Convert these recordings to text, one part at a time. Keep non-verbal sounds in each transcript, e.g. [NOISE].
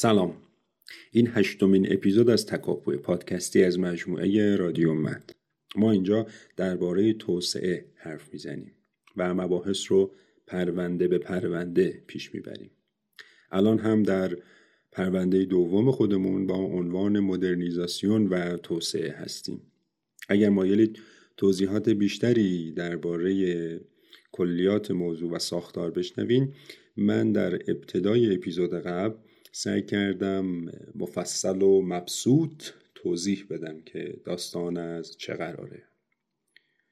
سلام. این هشتمین اپیزود از تکاپوی پادکستی از مجموعه رادیو مد ما اینجا درباره توسعه حرف می‌زنیم و مباحث رو پرونده به پرونده پیش می‌بریم. الان هم در پرونده دوم خودمون با عنوان مدرنیزاسیون و توسعه هستیم. اگر مایلید توضیحات بیشتری درباره کلیات موضوع و ساختار بشنوین من در ابتدای اپیزود قبل سعی کردم مفصل و مبسوط توضیح بدم که داستان از چه قراره.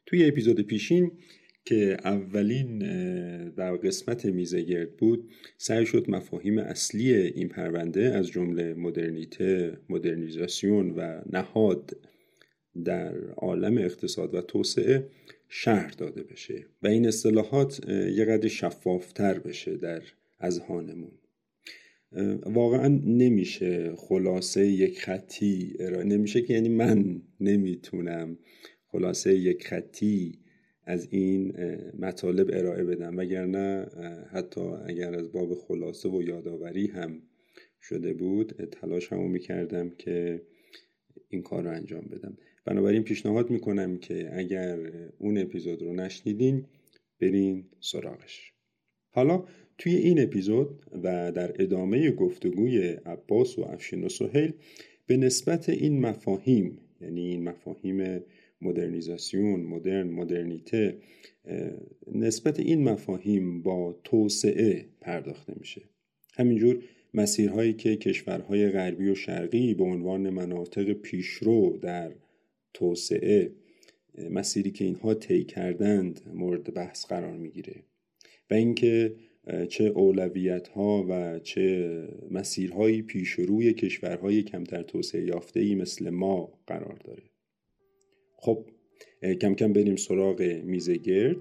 توی اپیزود پیشین که اولین در قسمت میزگرد بود سعی شد مفاهیم اصلی این پرونده از جمله مدرنیته، مدرنیزاسیون و نهاد در عالم اقتصاد و توسعه شهر داده بشه و این اصطلاحات یه قدر شفافتر بشه در اذهانمون. واقعا نمیشه خلاصه یک خطی نمیشه که یعنی من نمی‌تونم خلاصه یک خطی از این مطالب ارائه بدم. وگرنه حتی اگر از باب خلاصه و یادآوری هم شده بود تلاش همو می‌کردم که این کار رو انجام بدم. بنابراین پیشنهاد می‌کنم که اگر اون اپیزود رو نشنیدین برین سراغش. حالا توی این اپیزود و در ادامه گفتگوی عباس و افشین و سهیل به نسبت این مفاهیم یعنی این مفاهیم مدرنیزاسیون مدرن مدرنیته نسبت این مفاهیم با توسعه پرداخته میشه. همینجور مسیرهایی که کشورهای غربی و شرقی به عنوان مناطق پیشرو در توسعه مسیری که اینها طی کردند مورد بحث قرار می‌گیره. و اینکه چه اولویت ها و چه مسیرهایی پیش روی کشورهای کمتر توسعه یافته ای مثل ما قرار داره. خب کم کم بریم سراغ میزه گرد.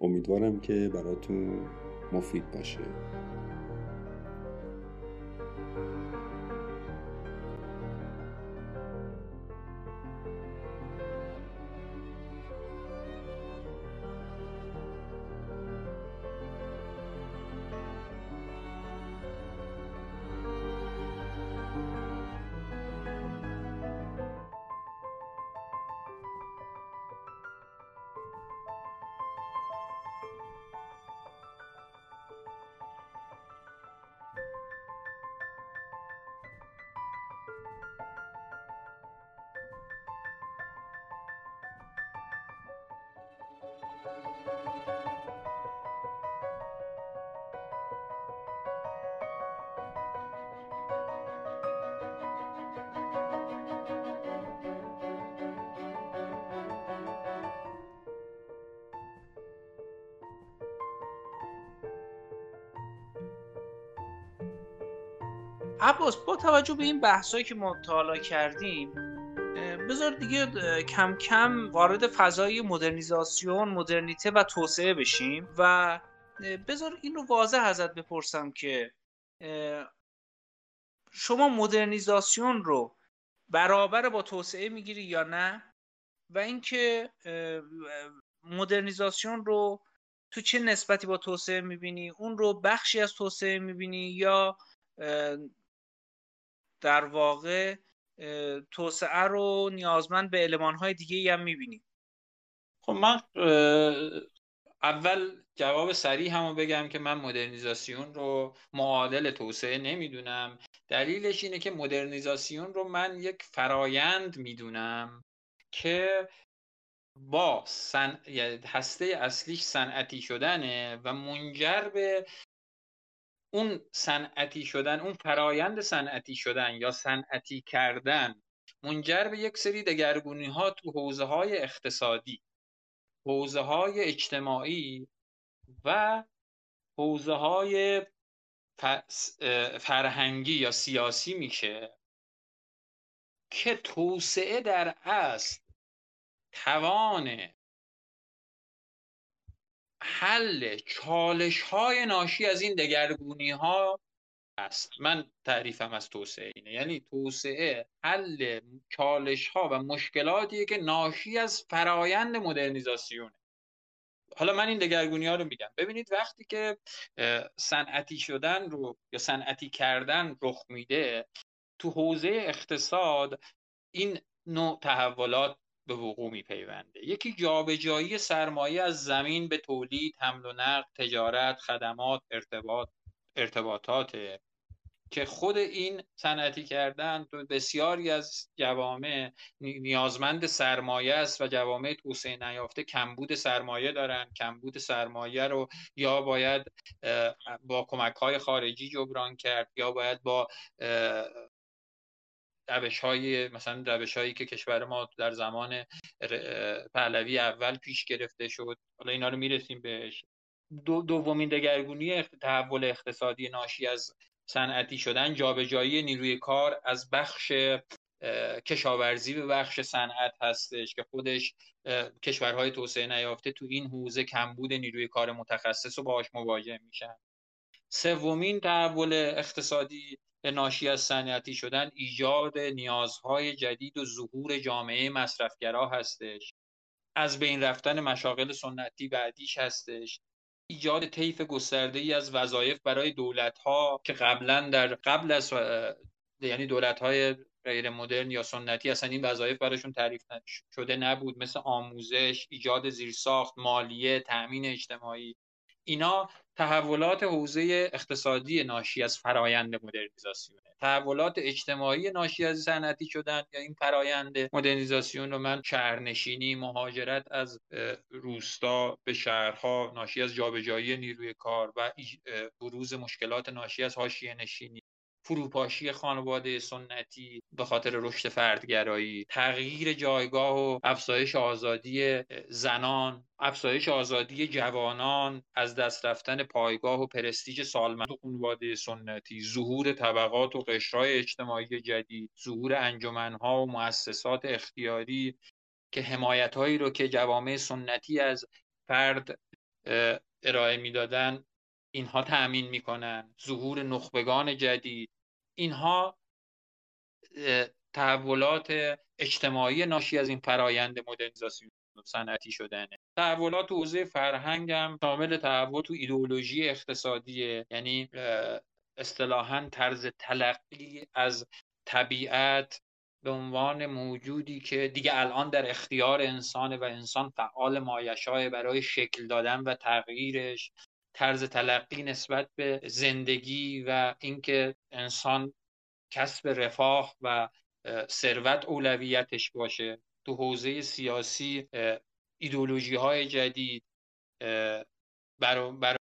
امیدوارم که براتون مفید باشه. عباس با توجه به این بحثایی که مطالعه کردیم بذار دیگه کم کم وارد فضای مدرنیزاسیون مدرنیته و توسعه بشیم و بذار این رو واضح ازت بپرسم که شما مدرنیزاسیون رو برابر با توسعه می‌گیری یا نه؟ و اینکه مدرنیزاسیون رو تو چه نسبتی با توسعه می‌بینی؟ اون رو بخشی از توسعه می‌بینی یا در واقع توسعه رو نیازمند به علمانهای دیگه هم می‌بینیم. خب من اول جواب سریع همو بگم که من مدرنیزاسیون رو معادل توسعه نمی‌دونم. دلیلش اینه که مدرنیزاسیون رو من یک فرایند می‌دونم که با سن... هسته اصلیش صنعتی شدنه و منجر به اون صنعتی شدن اون فرایند صنعتی شدن یا صنعتی کردن منجر به یک سری دگرگونی ها تو حوزه های اقتصادی حوزه های اجتماعی و حوزه های فرهنگی یا سیاسی میشه که توسعه در اصل توان حل چالش های ناشی از این دگرگونی ها است. من تعریفم از توسعه اینه. یعنی توسعه حل چالش ها و مشکلاتی که ناشی از فرایند مدرنیزاسیونه. حالا من این دگرگونی ها رو میگم. ببینید وقتی که صنعتی شدن رو یا صنعتی کردن رخ میده تو حوزه اقتصاد این نوع تحولات به وقوع میپیونده. یکی جابجایی سرمایه از زمین به تولید حمل و نقل تجارت خدمات ارتباط ارتباطات که خود این صنعتی کردن تو بسیاری از جوامع نیازمند سرمایه است و جوامع توسعه نیافته کمبود سرمایه دارن. کمبود سرمایه رو یا باید با کمک های خارجی جبران کرد یا باید با روش های مثلا روش هایی که کشور ما در زمان پهلوی اول پیش گرفته شد. حالا اینا رو می‌رسیم بهش. دومین دگرگونی تحول اقتصادی ناشی از صنعتی شدن جابجایی نیروی کار از بخش کشاورزی به بخش صنعت هستش که خودش کشورهای توسعه نیافته تو این حوزه کمبود نیروی کار متخصص و باهاش مواجه میشن. سومین تحول اقتصادی ناشی از صنعتی شدن ایجاد نیازهای جدید و ظهور جامعه مصرفگرا هستش. از بین رفتن مشاغل سنتی بعدیش هستش. ایجاد طیف گسترده ای از وظایف برای دولت ها که قبلا در قبل از یعنی دولت های غیر مدرن یا سنتی اصلا این وظایف براشون تعریف شده نبود. مثل آموزش ایجاد زیرساخت مالیه تأمین اجتماعی. اینا تحولات حوزه اقتصادی ناشی از فرایند مدرنیزاسیون تحولات اجتماعی ناشی از صنعتی شدن یا این فرایند مدرنیزاسیون رو من شهرنشینی مهاجرت از روستا به شهرها ناشی از جابجایی نیروی کار و بروز مشکلات ناشی از حاشیه نشینی فروپاشی خانواده سنتی به خاطر رشد فردگرایی تغییر جایگاه و افزایش آزادی زنان افزایش آزادی جوانان از دست رفتن پایگاه و پرستیج سالمند خانواده سنتی ظهور طبقات و قشرهای اجتماعی جدید ظهور انجمنها و مؤسسات اختیاری که حمایت هایی رو که جوامع سنتی از فرد ارائه می‌دادن. اینها تأمین می‌کنن. ظهور نخبگان جدید. اینها تحولات اجتماعی ناشی از این فرایند مدرنیزاسیون صنعتی شدنه. تحولات تو حوزه فرهنگ هم شامل تحول تو ایدئولوژی اقتصادیه. یعنی اصطلاحا طرز تلقی از طبیعت به عنوان موجودی که دیگه الان در اختیار انسانه و انسان فعال مایشای برای شکل دادن و تغییرش. طرز تلقی نسبت به زندگی و اینکه انسان کسب رفاه و ثروت اولویتش باشه تو حوزه سیاسی ایدولوژی های جدید برای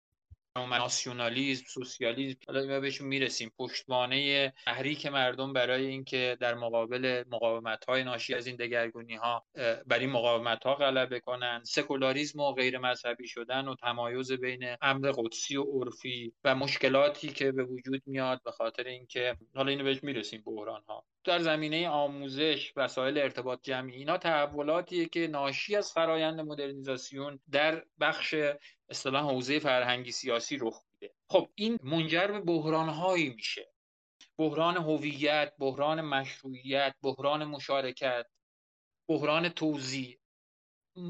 ناسیونالیزم سوسیالیسم حالا بهشون می‌رسیم. پشتوانه تحریک مردم برای اینکه در مقابل مقاومت های ناشی از این دگرگونی ها بر این مقاومت ها غلبه کنن. سکولاریسم و غیر مذهبی شدن و تمایز بین امر قدسی و عرفی و مشکلاتی که به وجود میاد به خاطر اینکه حالا اینو بهش می‌رسیم بحران ها در زمینه آموزش وسایل ارتباط جمعی اینا تحولاتیه که ناشی از فرایند مدرنیزاسیون در بخش اصطلاح حوزه فرهنگی سیاسی رخ میده. خب این منجر به بحرانهایی میشه. بحران هویت بحران مشروعیت بحران مشارکت بحران توزیع.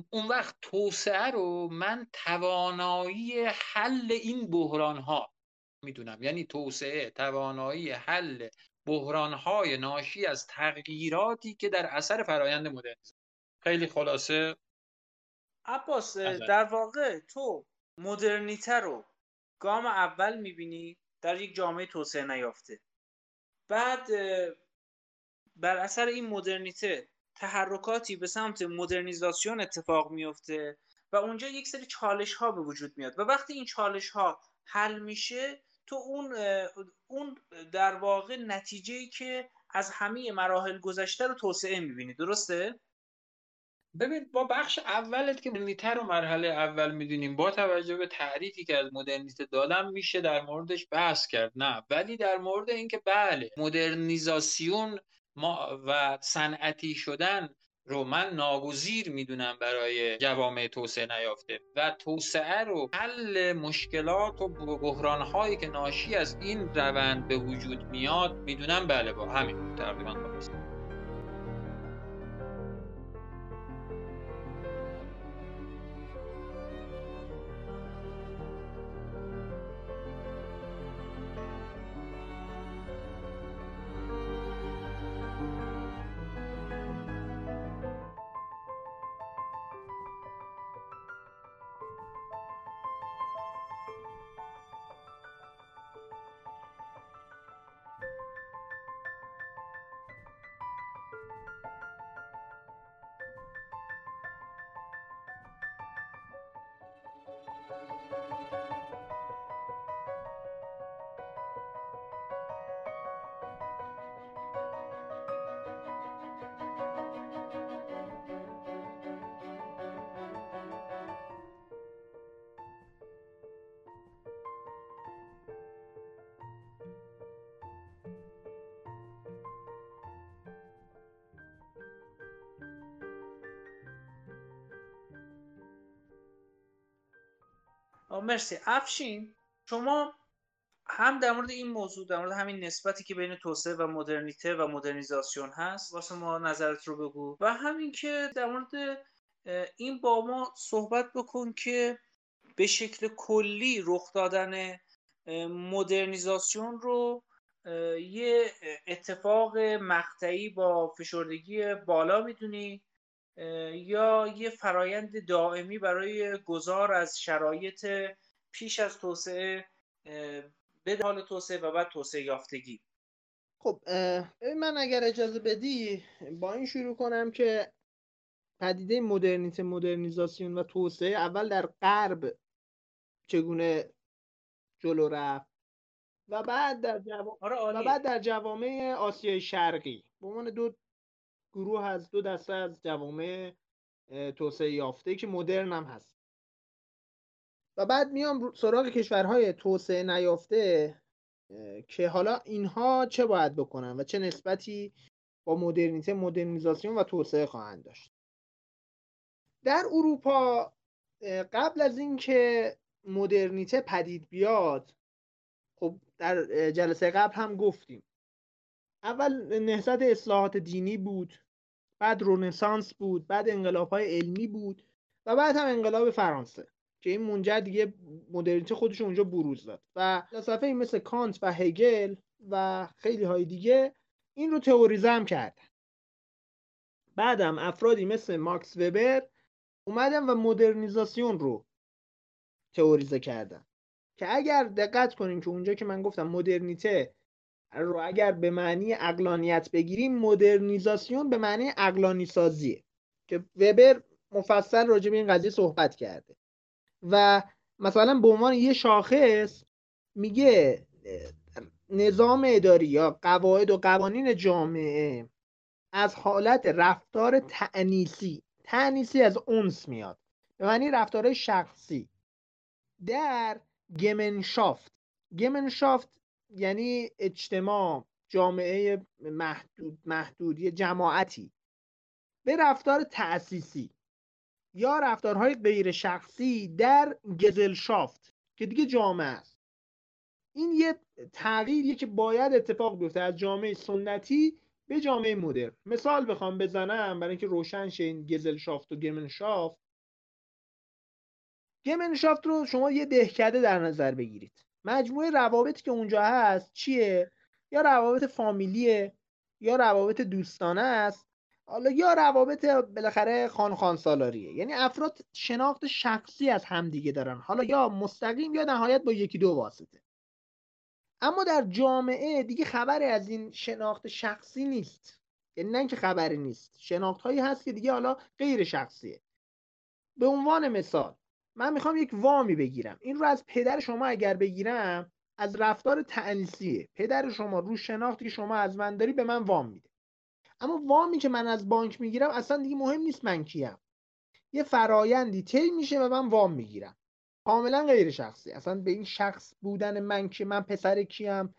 اون وقت توسعه رو من توانایی حل این بحران ها می‌دونم. یعنی توسعه توانایی حل بحران های ناشی از تغییراتی که در اثر فرایند مدرنیزم. خیلی خلاصه. عباس در واقع تو مدرنیته رو گام اول می‌بینی در یک جامعه توسعه نیافته. بعد بر اثر این مدرنیته تحرکاتی به سمت مدرنیزاسیون اتفاق میفته و اونجا یک سری چالش ها به وجود میاد. و وقتی این چالش ها حل میشه تو اون اون در واقع نتیجه که از همه مراحل گذشته رو توسعه می‌بینی درسته؟ ببین با بخش اولت که مدرنیته رو مرحله اول می‌دونیم با توجه به تعریفی که از مدرنیته دادم میشه در موردش بحث کرد. نه ولی در مورد اینکه بله مدرنیزاسیون ما و صنعتی شدن رو من ناگزیر می‌دونم برای جوامع توسعه نیافته و توسعه رو حل مشکلات و بحران هایی که ناشی از این روند به وجود میاد می‌دونم؟ بله با همین تقریبا مرسی. افشین شما هم در مورد این موضوع در مورد همین نسبتی که بین توسعه و مدرنیته و مدرنیزاسیون هست واسه ما نظرت رو بگو. و همین که در مورد این با ما صحبت بکن که به شکل کلی رخ دادن مدرنیزاسیون رو یه اتفاق مقطعی با فشردگی بالا می‌دونی. یا یه فرایند دائمی برای گذار از شرایط پیش از توسعه به حال توسعه و بعد توسعه یافتگی. خب من اگر اجازه بدی با این شروع کنم که پدیده مدرنیته مدرنیزاسیون و توسعه اول در غرب چگونه جلو رفت و بعد در جوام... آره و بعد در جوامع آسیای شرقی. به عنوان دو گروه از دو دسته از جوامع توسعه یافته که مدرن هم هست. و بعد میام سراغ کشورهای توسعه نیافته که حالا اینها چه باید بکنن و چه نسبتی با مدرنیته مدرنیزاسیون و توسعه خواهند داشت. در اروپا قبل از اینکه مدرنیته پدید بیاد خب در جلسه قبل هم گفتیم اول نهضت اصلاحات دینی بود بعد رونسانس بود بعد انقلاب های علمی بود و بعد هم انقلاب فرانسه که این منجر دیگه مدرنیته خودش اونجا بروز داد. و فلسفه مثل کانت و هگل و خیلی های دیگه این رو تئوریزه هم کردن. بعدم افرادی مثل ماکس وبر اومدن و مدرنیزاسیون رو تئوریزه کردن که اگر دقت کنیم که اونجا که من گفتم مدرنیته رو اگر به معنی اقلانیت بگیریم مدرنیزاسیون به معنی اقلانی سازیه که وبر مفصل راجع به این قضیه صحبت کرده. و مثلا به عنوان یه شاخص میگه نظام اداری یا قواعد و قوانین جامعه از حالت رفتار تعنیسی تعنیسی از اونس میاد. به معنی رفتار شخصی. در گمنشافت. گمنشافت یعنی اجتماع جامعه محدود محدود یه جماعتی. به رفتار تأسیسی یا رفتارهای غیر شخصی در گزلشافت که دیگه جامعه است. این یه تغییریه که باید اتفاق بیفته. از جامعه سنتی به جامعه مدرن. مثال بخوام بزنم برای اینکه روشن شه این گزلشافت و گمنشافت. گمنشافت رو شما یه دهکده در نظر بگیرید. مجموعه روابطی که اونجا هست چیه؟ یا روابط فامیلیه یا روابط دوستانه است. حالا یا روابط بالاخره خان خان سالاریه. یعنی افراد شناخت شخصی از همدیگه دارن. حالا یا مستقیم یا نهایت با یکی دو واسطه. اما در جامعه دیگه خبری از این شناخت شخصی نیست. یعنی نه اینکه خبری نیست. شناخت هایی هست که دیگه حالا غیر شخصیه. به عنوان مثال من می‌خوام یک وامی بگیرم. این رو از پدر شما اگر بگیرم از رفتار تعنیسیه پدر شما رو شناختی که شما از من داری به من وام میده. اما وامی که من از بانک می‌گیرم اصلا دیگه مهم نیست من کیم. یه فرایندی طی میشه و من وام می‌گیرم. کاملا غیر شخصی. اصلا به این شخص بودن من که من پسر کیم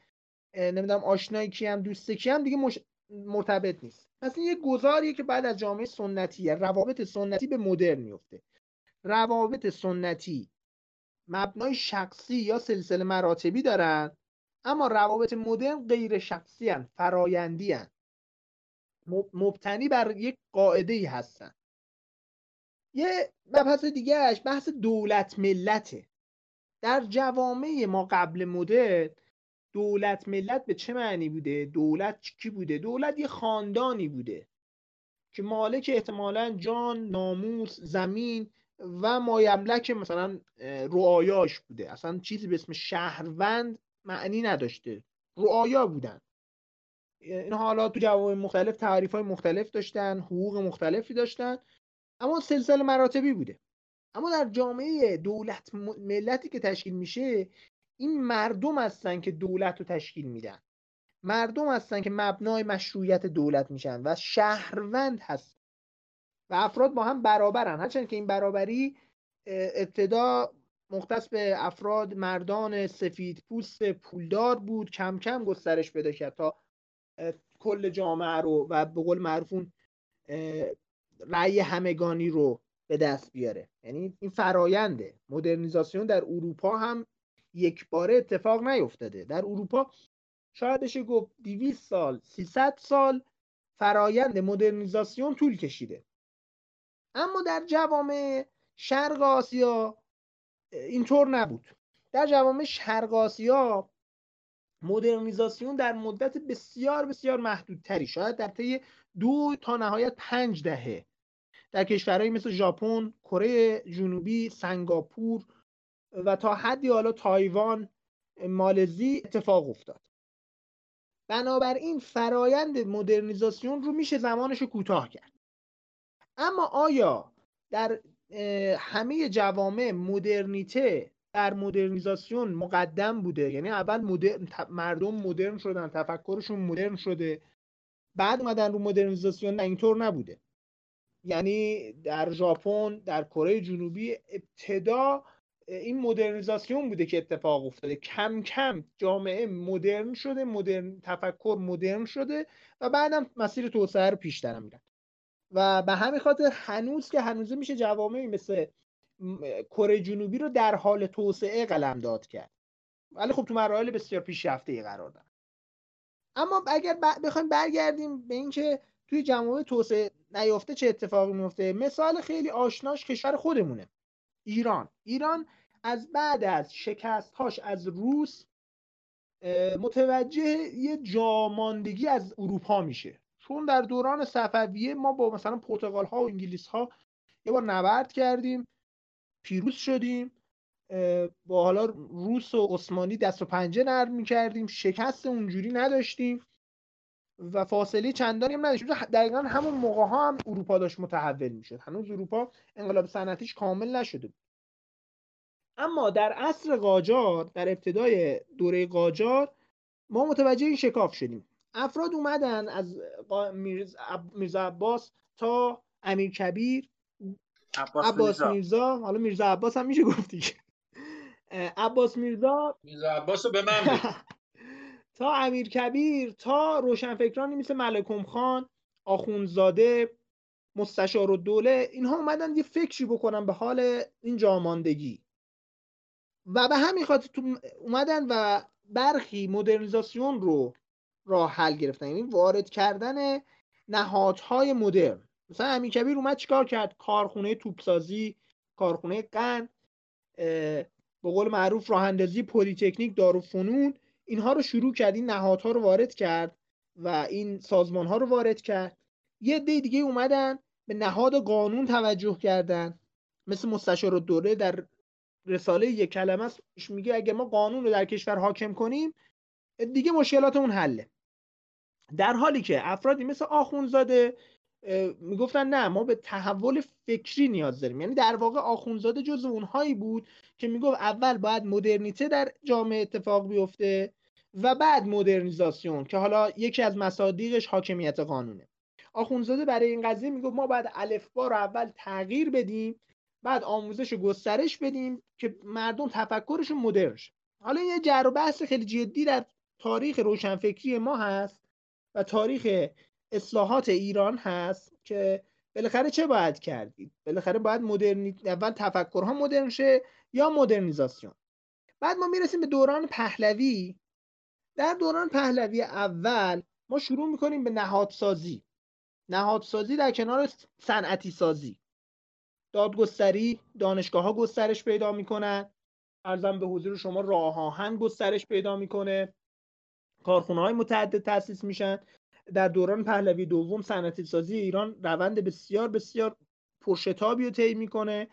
نمی‌دونم آشنای کیم دوست کیم دیگه مش... مرتبط نیست. پس این یه گذاریه که بعد از جامعه سنتیه روابط سنتی به مدرن میفته. روابط سنتی مبنای شخصی یا سلسله مراتبی دارن اما روابط مدرن غیر شخصی هن. فرایندی هن. مبتنی بر یک قاعده ای هستن یه مبحث دیگهش بحث دولت ملته در جوامع ما قبل مدرن دولت ملت به چه معنی بوده دولت کی بوده دولت یه خاندانی بوده که مالک احتمالا جان ناموس زمین و مایملک مثلا رعایاش بوده. اصلا چیزی به اسم شهروند معنی نداشته. رعایا بودن. این حالا تو جواب مختلف تعریف های مختلف داشتن حقوق مختلفی داشتن. اما سلسله مراتبی بوده. اما در جامعه دولت ملتی که تشکیل میشه این مردم هستن که دولت رو تشکیل میدن. مردم هستن که مبنای مشروعیت دولت میشن و شهروند هست و افراد با هم برابرن. هرچند که این برابری ابتدا مختص به افراد مردان سفید پوست پولدار بود کم کم گسترش پیدا کرد تا کل جامعه رو و به قول معروفون رأی همگانی رو به دست بیاره. یعنی این فراینده مدرنیزاسیون در اروپا هم یک باره اتفاق نیفتاده. در اروپا شاید بشه گفت 200 سال 300 سال فرایند مدرنیزاسیون طول کشیده. اما در جوامع شرق آسیا اینطور نبود در جوامع شرق آسیا مدرنیزاسیون در مدت بسیار بسیار محدودتری شاید در طی دو تا نهایت پنج دهه در کشورهایی مثل ژاپن، کره جنوبی، سنگاپور و تا حدی حالا تایوان، مالزی اتفاق افتاد. بنابراین فرایند مدرنیزاسیون رو میشه زمانش کوتاه کرد. اما آیا در همه جوامع مدرنیته در مدرنیزاسیون مقدم بوده؟ یعنی اول مدرن مردم مدرن شدن تفکرشون مدرن شده بعد اومدن رو مدرنیزاسیون نه اینطور نبوده. یعنی در ژاپن در کره جنوبی ابتدا این مدرنیزاسیون بوده که اتفاق افتاده. کم کم جامعه مدرن شده مدرن تفکر مدرن شده و بعدم مسیر توسعه رو پیش میرن. و به همین خاطر هنوز که هنوز میشه جوامعی مثل کره جنوبی رو در حال توسعه قلمداد کرد. ولی خب تو مراحل بسیار پیشرفته ای قرار دارن اما اگر بخوایم برگردیم به اینکه توی جوامع توسعه نیافته چه اتفاقی میفته مثال خیلی آشناش کشور خودمونه. ایران. ایران از بعد از شکستهاش از روس متوجه یه جاماندگی از اروپا میشه. چون در دوران صفویه ما با مثلا پرتغال ها و انگلیس ها یه بار نبرد کردیم پیروز شدیم با حالا روس و عثمانی دست و پنجه نرم می‌کردیم شکست اونجوری نداشتیم و فاصله چندانی هم نداشتیم. دقیقا همون موقع ها هم اروپا داشت متحول می‌شد. هنوز اروپا انقلاب صنعتیش کامل نشده بود. اما در عصر قاجار در ابتدای دوره قاجار ما متوجه این شکاف شدیم. افراد اومدن از میرزا عباس تا امیر کبیر عباس, عباس میرزا. حالا میرزا عباس هم میشه گفتی عباس میرزا میرزا عباس رو به من [LAUGHS] تا امیر کبیر تا روشنفکرانی مثل ملکم خان آخونزاده مستشار و دوله اینها اومدن یه فکری بکنن به حال این جاماندگی. و به همین خاطر اومدن و برخی مدرنیزاسیون رو راه حل گرفتن. یعنی وارد کردن نهادهای مدرن. مثلا امین کبیر اومد چیکار کرد؟ کارخونه توپسازی کارخونه قند به قول معروف راه اندازی پلیتکنیک داروفنون اینها رو شروع کرد. این نهادها رو وارد کرد و این سازمان ها رو وارد کرد. یه دی دیگه اومدن به نهاد قانون توجه کردن. مثل مستشار دوره در رساله یک کلمه است میگه اگه ما قانون رو در کشور حاکم کنیم دیگه مشکلاتمون حله. در حالی که افرادی مثل آخونزاده می‌گفتن نه ما به تحول فکری نیاز داریم. یعنی در واقع آخونزاده جز اونهایی بود که می‌گفت اول باید مدرنیته در جامعه اتفاق بیفته و بعد مدرنیزاسیون که حالا یکی از مصادیقش حاکمیت قانونه. آخونزاده برای این قضیه می‌گفت ما باید الفبا رو اول تغییر بدیم بعد آموزش گسترش بدیم که مردم تفکرشون مدرن حالا یه جر و بحث خیلی جدی در تاریخ روشنفکری ما هست. و تاریخ اصلاحات ایران هست که بالاخره چه باید کردید؟ بالاخره باید مدرنی اول تفکرها مدرن شه یا مدرنیزاسیون؟ بعد ما می‌رسیم به دوران پهلوی. در دوران پهلوی اول ما شروع می‌کنیم به نهادسازی. نهادسازی در کنار صنعتی سازی دادگستری دانشگاه ها گسترش پیدا می‌کنن. ارزم به حضور شما راه آهن گسترش پیدا می‌کنه. کارخونه های متعدد تاسیس میشن. در دوران پهلوی دوم صنعتی سازی ایران روند بسیار بسیار پرشتابی رو طی می‌کنه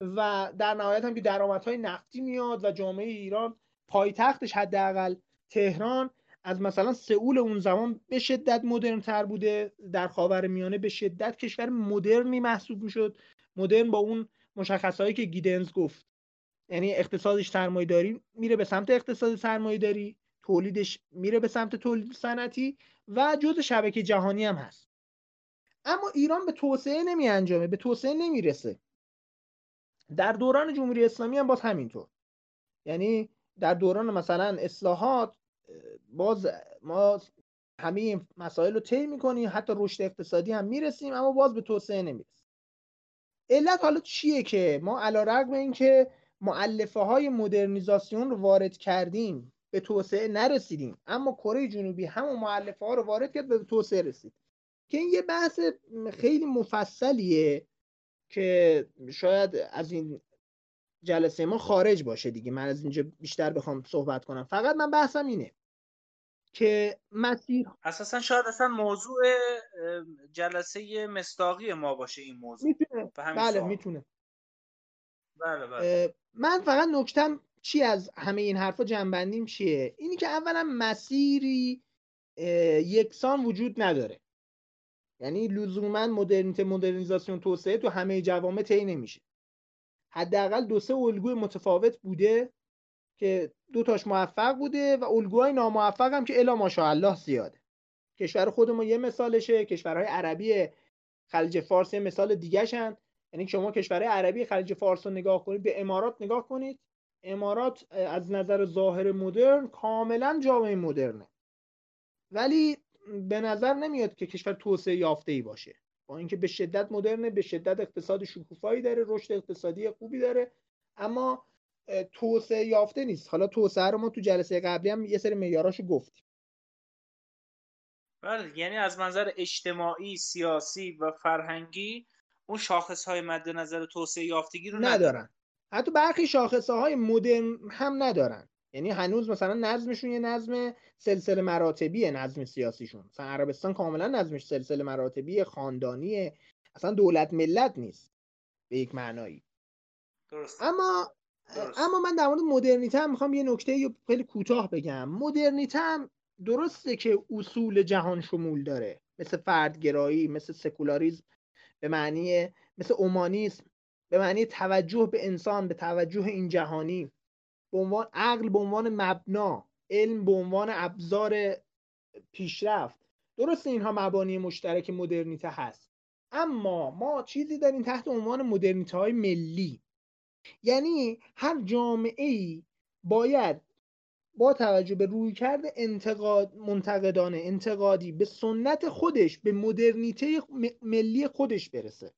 و در نهایت هم که درآمدهای نفتی میاد و جامعه ایران پایتختش حداقل تهران از مثلا سئول اون زمان به شدت مدرن تر بوده. در خاور میانه به شدت کشور مدرنی محسوب می‌شد. مدرن با اون مشخصهایی که گیدنز گفت. یعنی اقتصادش سرمایه‌داری میره به سمت اقتصاد سرمایه‌داری. تولیدش میره به سمت تولید صنعتی و جز شبکه جهانی هم هست. اما ایران به توسعه نمی انجامه به توسعه نمی‌رسه در دوران جمهوری اسلامی هم باز همینطور. یعنی در دوران مثلا اصلاحات باز ما همه این مسائل رو طی می‌کنیم حتی رشد اقتصادی هم می‌رسیم اما باز به توسعه نمی‌رسیم علت حالا چیه که ما علا رقم این که های مدرنیزاسیون رو وارد کردیم به توسعه نرسیدیم. اما کره جنوبی همون معلفه ها رو وارد کرد به توسعه رسید. که این یه بحث خیلی مفصلیه که شاید از این جلسه ما خارج باشه دیگه. من از اینجا بیشتر بخوام صحبت کنم. فقط من بحثم اینه که مسیر اساسا شاید اصلا موضوع جلسه مستاقی ما باشه این موضوع. می‌تونه. بله می‌تونه. بله بله. من فقط نکتم چی از همه این حرفا جنبندیم چیه؟ اینی که اولا مسیری یکسان وجود نداره. یعنی لزوما مدرنیته مدرنیزاسیون توسعه تو همه جوامع طی نمیشه. حداقل دو سه الگوی متفاوت بوده که دو تاش موفق بوده و الگوهای ناموفق هم که الا ماشاءالله زیاده. کشور خودمون یه مثالشه کشورهای عربی خلیج فارس یه مثال دیگهشن. یعنی شما کشورهای عربی خلیج فارس رو نگاه کنید به امارات نگاه کنید. امارات از نظر ظاهر مدرن کاملا جامعه مدرنه. ولی به نظر نمیاد که کشور توسعه یافته ای باشه. با اینکه به شدت مدرنه به شدت اقتصاد شکوفایی داره رشد اقتصادی خوبی داره. اما توسعه یافته نیست. حالا توسعه رو ما تو جلسه قبلی هم یه سری معیاراشو گفتیم. بله یعنی از منظر اجتماعی سیاسی و فرهنگی اون شاخص های مد نظر توسعه یافتگی رو ندارن, ندارن. حتی برخی شاخصه های مدرن هم ندارن. یعنی هنوز مثلا نظمشون یه نظم سلسله مراتبیه نظم سیاسیشون. مثلا عربستان کاملا نظمش سلسله مراتبی خاندانیه. اصلا دولت ملت نیست به یک معنایی. درست. اما اما من در مورد مدرنیته هم می‌خوام یه نکته خیلی کوتاه بگم. مدرنیته هم درسته که اصول جهان شمول داره. مثل فردگرایی مثل سکولاریزم به معنی مثل اومانیسم. به معنی توجه به انسان به توجه این جهانی. به عنوان عقل به عنوان مبنا علم به عنوان ابزار پیشرفت. درست اینها مبانی مشترک مدرنیته هست. اما ما چیزی داریم تحت عنوان مدرنیته های ملی. یعنی هر جامعه ای باید با توجه به روی کرده انتقاد منتقدانه انتقادی به سنت خودش به مدرنیته ملی خودش برسه.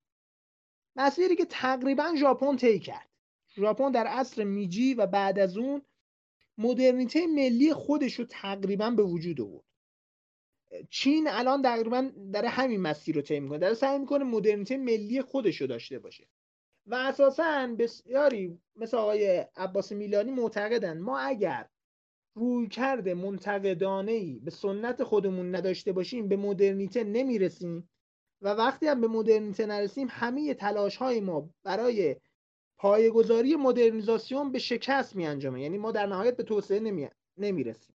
مسیری که تقریبا ژاپن طی کرد. ژاپن در عصر میجی و بعد از اون مدرنیته ملی خودش رو تقریبا به وجود آورد. چین الان تقریبا داره همین مسیر رو طی می‌کنه. داره سعی می‌کنه مدرنیته ملی خودش رو داشته باشه. و اساسا بسیاری مثل آقای عباس میلانی معتقدن ما اگر روی کرده منتقدانه ای به سنت خودمون نداشته باشیم به مدرنیته نمی‌رسیم. و وقتی هم به مدرنیته نرسیم همه تلاش های ما برای پایگذاری مدرنیزاسیون به شکست می انجامه. یعنی ما در نهایت به توسعه نمی... نمی‌رسیم.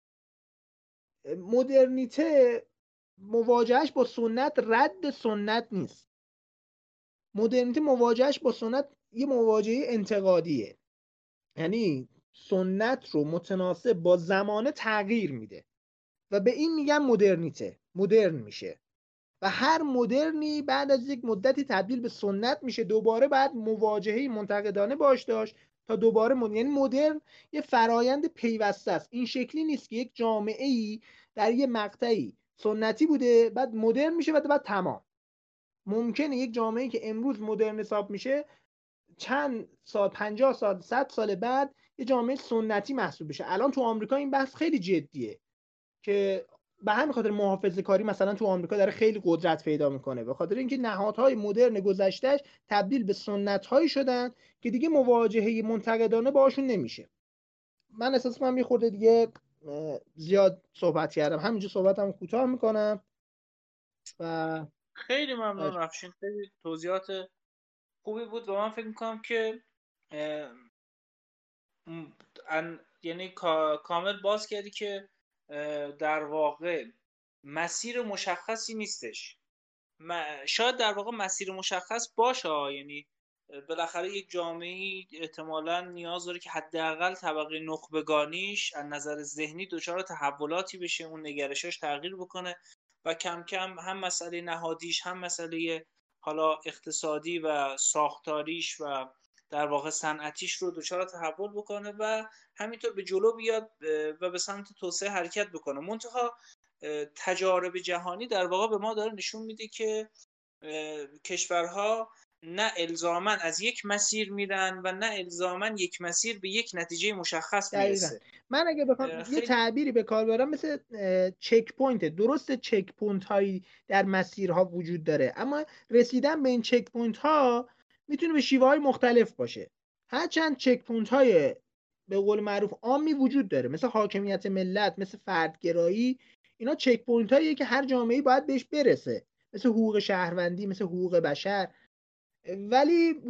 مدرنیته مواجهش با سنت رد سنت نیست. مدرنیته مواجهش با سنت یه مواجهه انتقادیه. یعنی سنت رو متناسب با زمانه تغییر میده. و به این میگن مدرنیته مدرن میشه. و هر مدرنی بعد از یک مدتی تبدیل به سنت میشه دوباره بعد مواجهه منتقدانه باش داشت تا دوباره مدرن یعنی مدرن یه فرایند پیوسته است. این شکلی نیست که یک جامعه ای در یه مقطعی سنتی بوده بعد مدرن میشه و بعد تمام. ممکنه یک جامعه که امروز مدرن حساب میشه چند سال 50 سال 100 سال بعد یه جامعه سنتی محسوب بشه. الان تو آمریکا این بحث خیلی جدیه که به همین خاطر محافظه کاری مثلا تو آمریکا داره خیلی قدرت پیدا می‌کنه. به خاطر اینکه نهادهای مدرن گذشتهش تبدیل به سنت هایی شدن که دیگه مواجهه منتقدانه باشون نمیشه. من احساس می‌کنم یه خورده دیگه زیاد صحبت کردم. همینجا صحبتم کوتاه می‌کنم. و خیلی ممنون افشین. خیلی توضیحات خوبی بود و من فکر می‌کنم که یعنی کامل باز کردی که در واقع مسیر مشخصی نیستش. شاید در واقع مسیر مشخص باشه یعنی بالاخره یک جامعه احتمالا نیاز داره که حداقل طبقه نخبگانیش از نظر ذهنی دچار تحولاتی بشه اون نگرشش تغییر بکنه و کم کم هم مسئله نهادیش هم مسئله حالا اقتصادی و ساختاریش و در واقع صنعتیش رو دچار تحول بکنه و همینطور به جلو بیاد و به سمت توسعه حرکت بکنه. منتها تجارب جهانی در واقع به ما داره نشون میده که کشورها نه الزاما از یک مسیر میرن و نه الزاما یک مسیر به یک نتیجه مشخص می‌رسه. من اگه بخوام خیلی... یه تعبیری به کار برم مثل checkpoint درست checkpoint هایی در مسیرها وجود داره اما رسیدن به این checkpoint ها می‌تونه به شیوه های مختلف باشه. هرچند checkpoint های به قول معروف عامی وجود داره مثل حاکمیت ملت مثل فردگرایی اینا checkpoint که هر جامعه باید بهش برسه. مثل حقوق شهروندی مثل حقوق بشر. ولی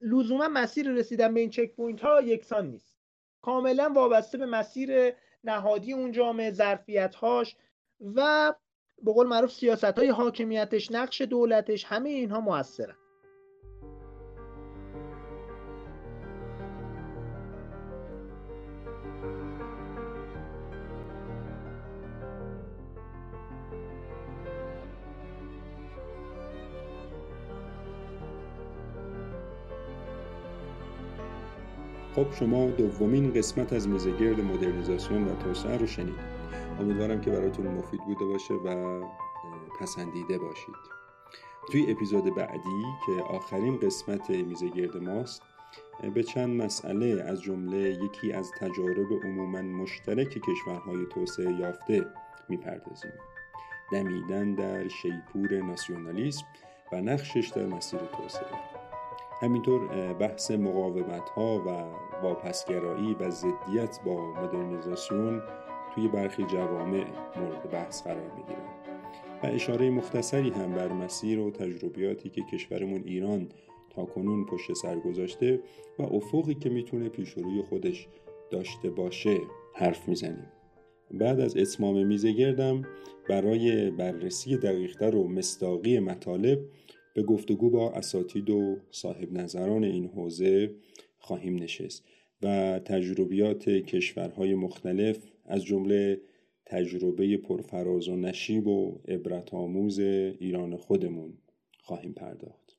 لزوما مسیر رسیدن به این چک پوینت ها یکسان نیست. کاملا وابسته به مسیر نهادی اون جامعه ظرفیت هاش و به قول معروف سیاست های حاکمیتش نقش دولتش همه اینها موثرن. خب شما دومین قسمت از میزگرد مدرنیزاسیون و توسعه رو شنید امیدوارم که براتون مفید بوده باشه و پسندیده باشید. توی اپیزود بعدی که آخرین قسمت میزگرد ماست به چند مسئله از جمله یکی از تجارب عموما مشترک کشورهای توسعه یافته می‌پردازیم. دمیدن در شیپور ناسیونالیسم و نقشش در مسیر توسعه. همینطور بحث مقاومت ها و واپسگرایی و ضدیت با مدرنیزاسیون توی برخی جوامع مورد بحث قرار می‌گیرن و اشاره مختصری هم بر مسیر و تجربیاتی که کشورمون ایران تا کنون پشت سر گذاشته و افقی که می‌تونه پیش روی خودش داشته باشه حرف می‌زنیم. بعد از اتمام میزه گردم برای بررسی دقیقتر و مستاقی مطالب به گفتگو با اساتید و صاحب نظران این حوزه خواهیم نشست و تجربیات کشورهای مختلف از جمله تجربه پرفراز و نشیب و عبرت آموز ایران خودمون خواهیم پرداخت.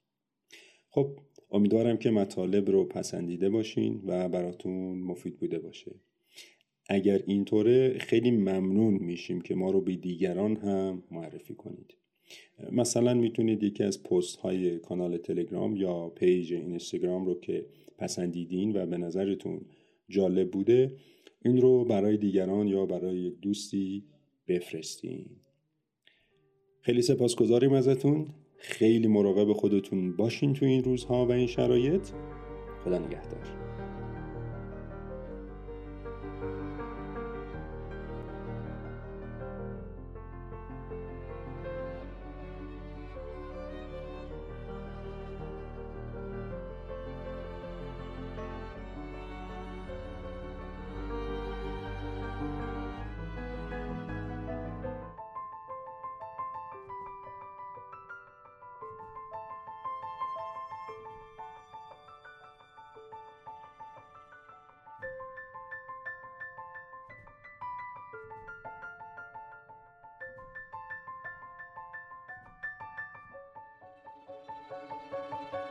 خب امیدوارم که مطالب رو پسندیده باشین و براتون مفید بوده باشه. اگر اینطوره خیلی ممنون میشیم که ما رو به دیگران هم معرفی کنید. مثلا می‌تونید یکی از پست های کانال تلگرام یا پیج اینستاگرام رو که پسندیدین و به نظرتون جالب بوده این رو برای دیگران یا برای یک دوستی بفرستین. خیلی سپاسگزاریم ازتون. خیلی مراقب خودتون باشین تو این روزها و این شرایط. خدا نگهدار. Música